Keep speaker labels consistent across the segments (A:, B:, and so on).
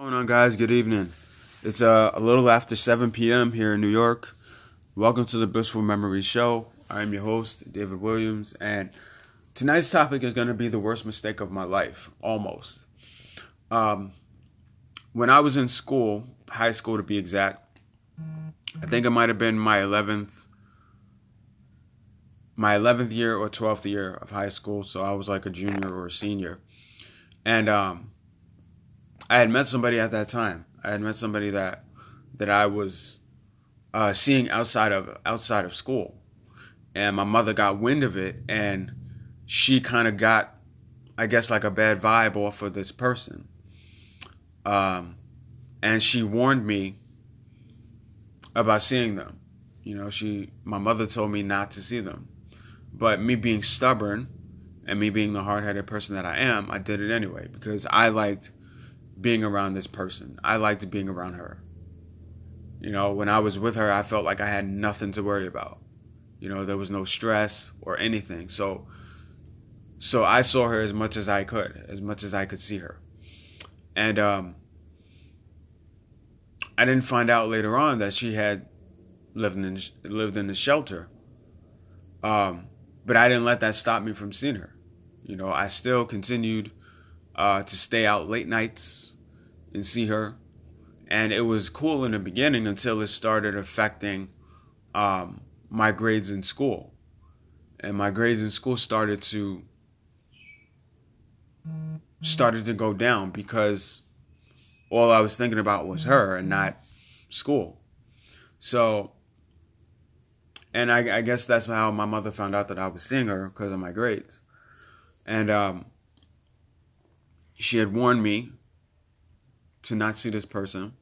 A: going on, guys? Good evening. It's uh, a little after 7 p.m. here in New York. Welcome to the Blissful Memories Show. I'm your host, David Williams, and tonight's topic is going to be the worst mistake of my life, almost. Um, when I was in school, high school to be exact, I think it might have been my 11th, my 11th year or 12th year of high school. So I was like a junior or a senior, and um, I had met somebody at that time. I had met somebody that that I was uh, seeing outside of outside of school, and my mother got wind of it, and she kind of got, I guess, like a bad vibe off of this person. Um, and she warned me about seeing them. You know, she my mother told me not to see them, but me being stubborn and me being the hard-headed person that I am, I did it anyway because I liked being around this person. I liked being around her. You know, when I was with her, I felt like I had nothing to worry about. You know, there was no stress or anything. So so I saw her as much as I could, as much as I could see her. And um I didn't find out later on that she had lived in lived in the shelter. Um but I didn't let that stop me from seeing her. You know, I still continued uh, to stay out late nights and see her. And it was cool in the beginning until it started affecting um, my grades in school. And my grades in school started to started to go down because all I was thinking about was her and not school. So, and I, I guess that's how my mother found out that I was seeing her because of my grades. And um, she had warned me to not see this person,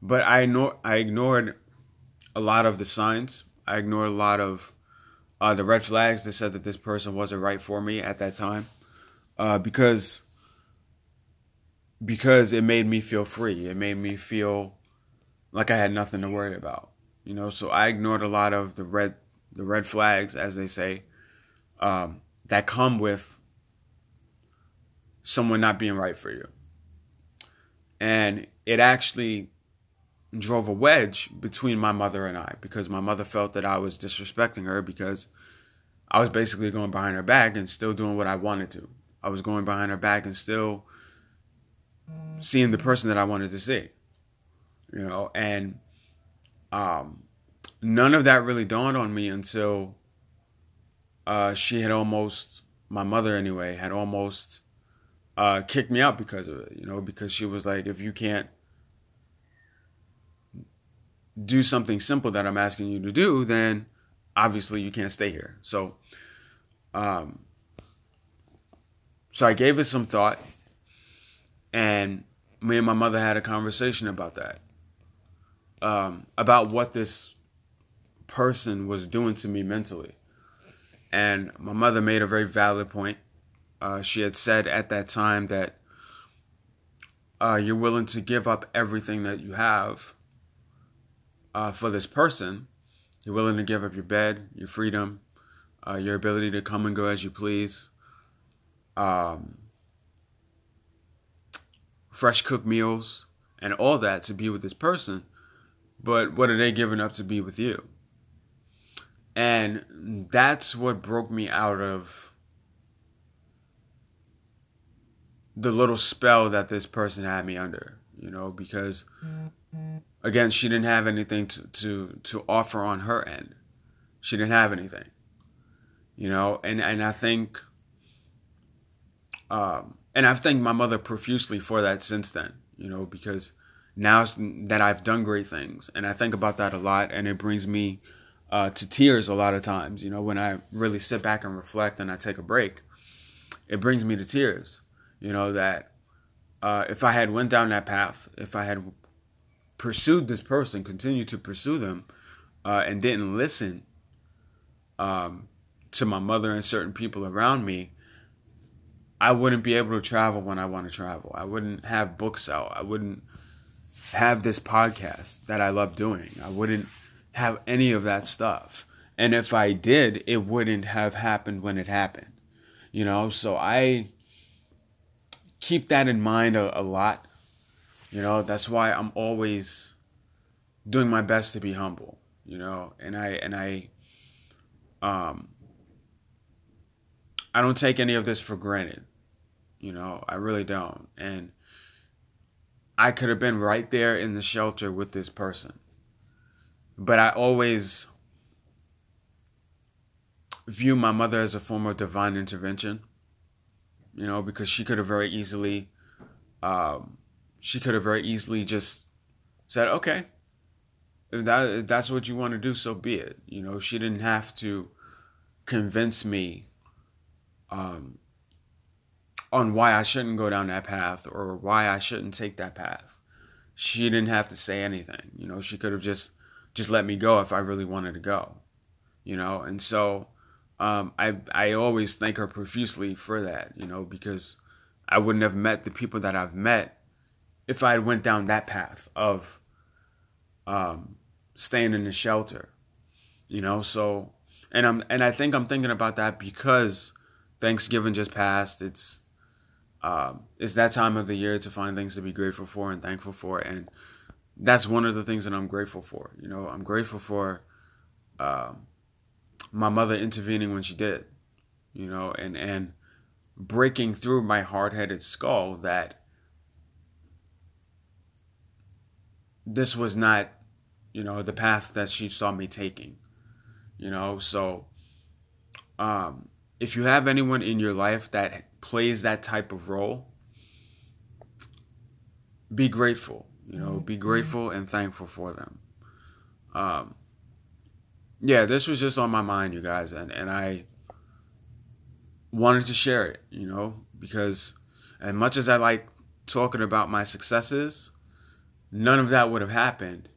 A: but I ignore, I ignored a lot of the signs. I ignored a lot of uh, the red flags that said that this person wasn't right for me at that time, uh, because because it made me feel free. It made me feel like I had nothing to worry about. You know, so I ignored a lot of the red the red flags, as they say, um, that come with someone not being right for you. And it actually drove a wedge between my mother and I because my mother felt that I was disrespecting her because I was basically going behind her back and still doing what I wanted to. I was going behind her back and still seeing the person that I wanted to see. You know, and um, none of that really dawned on me until uh, she had almost, my mother anyway, had almost uh, kicked me out because of it, you know, because she was like, if you can't do something simple that I'm asking you to do, then obviously you can't stay here. So, um, so I gave it some thought, and me and my mother had a conversation about that, um, about what this person was doing to me mentally. And my mother made a very valid point. Uh, she had said at that time that uh, you're willing to give up everything that you have uh, for this person. You're willing to give up your bed, your freedom, uh, your ability to come and go as you please, um, fresh cooked meals, and all that to be with this person. But what are they giving up to be with you? And that's what broke me out of the little spell that this person had me under, you know, because again, she didn't have anything to, to, to offer on her end. She didn't have anything, you know, and, and I think, um, and I've thanked my mother profusely for that since then, you know, because now that I've done great things, and I think about that a lot, and it brings me uh, to tears a lot of times. You know, when I really sit back and reflect and I take a break, it brings me to tears. You know that uh, if I had went down that path, if I had pursued this person, continued to pursue them, uh, and didn't listen um, to my mother and certain people around me, I wouldn't be able to travel when I want to travel. I wouldn't have books out. I wouldn't have this podcast that I love doing. I wouldn't have any of that stuff. And if I did, it wouldn't have happened when it happened. You know, so I keep that in mind a, a lot You know, that's why I'm always doing my best to be humble, you know, and I and I um I don't take any of this for granted. You know, I really don't. And I could have been right there in the shelter with this person. But I always view my mother as a form of divine intervention. You know, because she could have very easily um, she could have very easily just said, "Okay, if that if that's what you want to do, so be it." You know, she didn't have to convince me um, on why I shouldn't go down that path or why I shouldn't take that path. She didn't have to say anything. You know, she could have just just let me go if I really wanted to go. You know, and so um, I I always thank her profusely for that. You know, because I wouldn't have met the people that I've met if I had went down that path of um, staying in the shelter, you know. So, and I'm and I think I'm thinking about that because Thanksgiving just passed. It's um, it's that time of the year to find things to be grateful for and thankful for, and that's one of the things that I'm grateful for. You know, I'm grateful for um, my mother intervening when she did. You know, and and breaking through my hard-headed skull that this was not, you know, the path that she saw me taking. You know, so um, if you have anyone in your life that plays that type of role, be grateful. You know, be mm-hmm. grateful and thankful for them. Um, yeah, this was just on my mind, you guys, and and I wanted to share it. You know, because as much as I like talking about my successes, none of that would have happened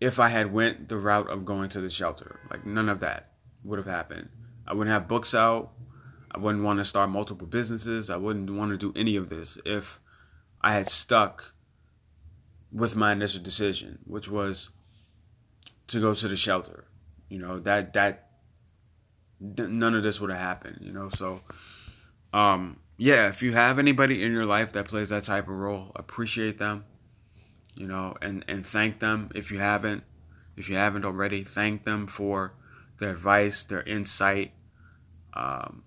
A: if I had went the route of going to the shelter. Like none of that would have happened. I wouldn't have books out. I wouldn't want to start multiple businesses. I wouldn't want to do any of this if I had stuck with my initial decision, which was to go to the shelter. You know, that that none of this would have happened, you know. So um yeah, if you have anybody in your life that plays that type of role, appreciate them you know, and, and thank them if you haven't. If you haven't already, thank them for their advice, their insight, um,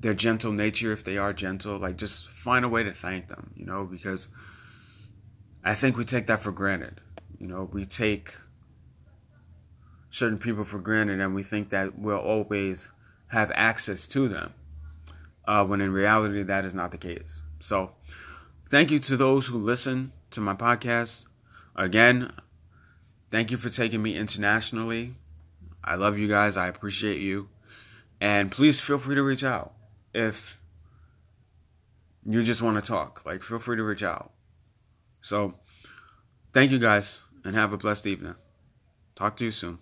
A: their gentle nature if they are gentle. Like, just find a way to thank them, you know, because I think we take that for granted. You know, we take certain people for granted and we think that we'll always have access to them, uh, when in reality, that is not the case. So, thank you to those who listen to my podcast. Again, thank you for taking me internationally. I love you guys. I appreciate you. And please feel free to reach out if you just want to talk. Like, feel free to reach out. So, thank you guys and have a blessed evening. Talk to you soon.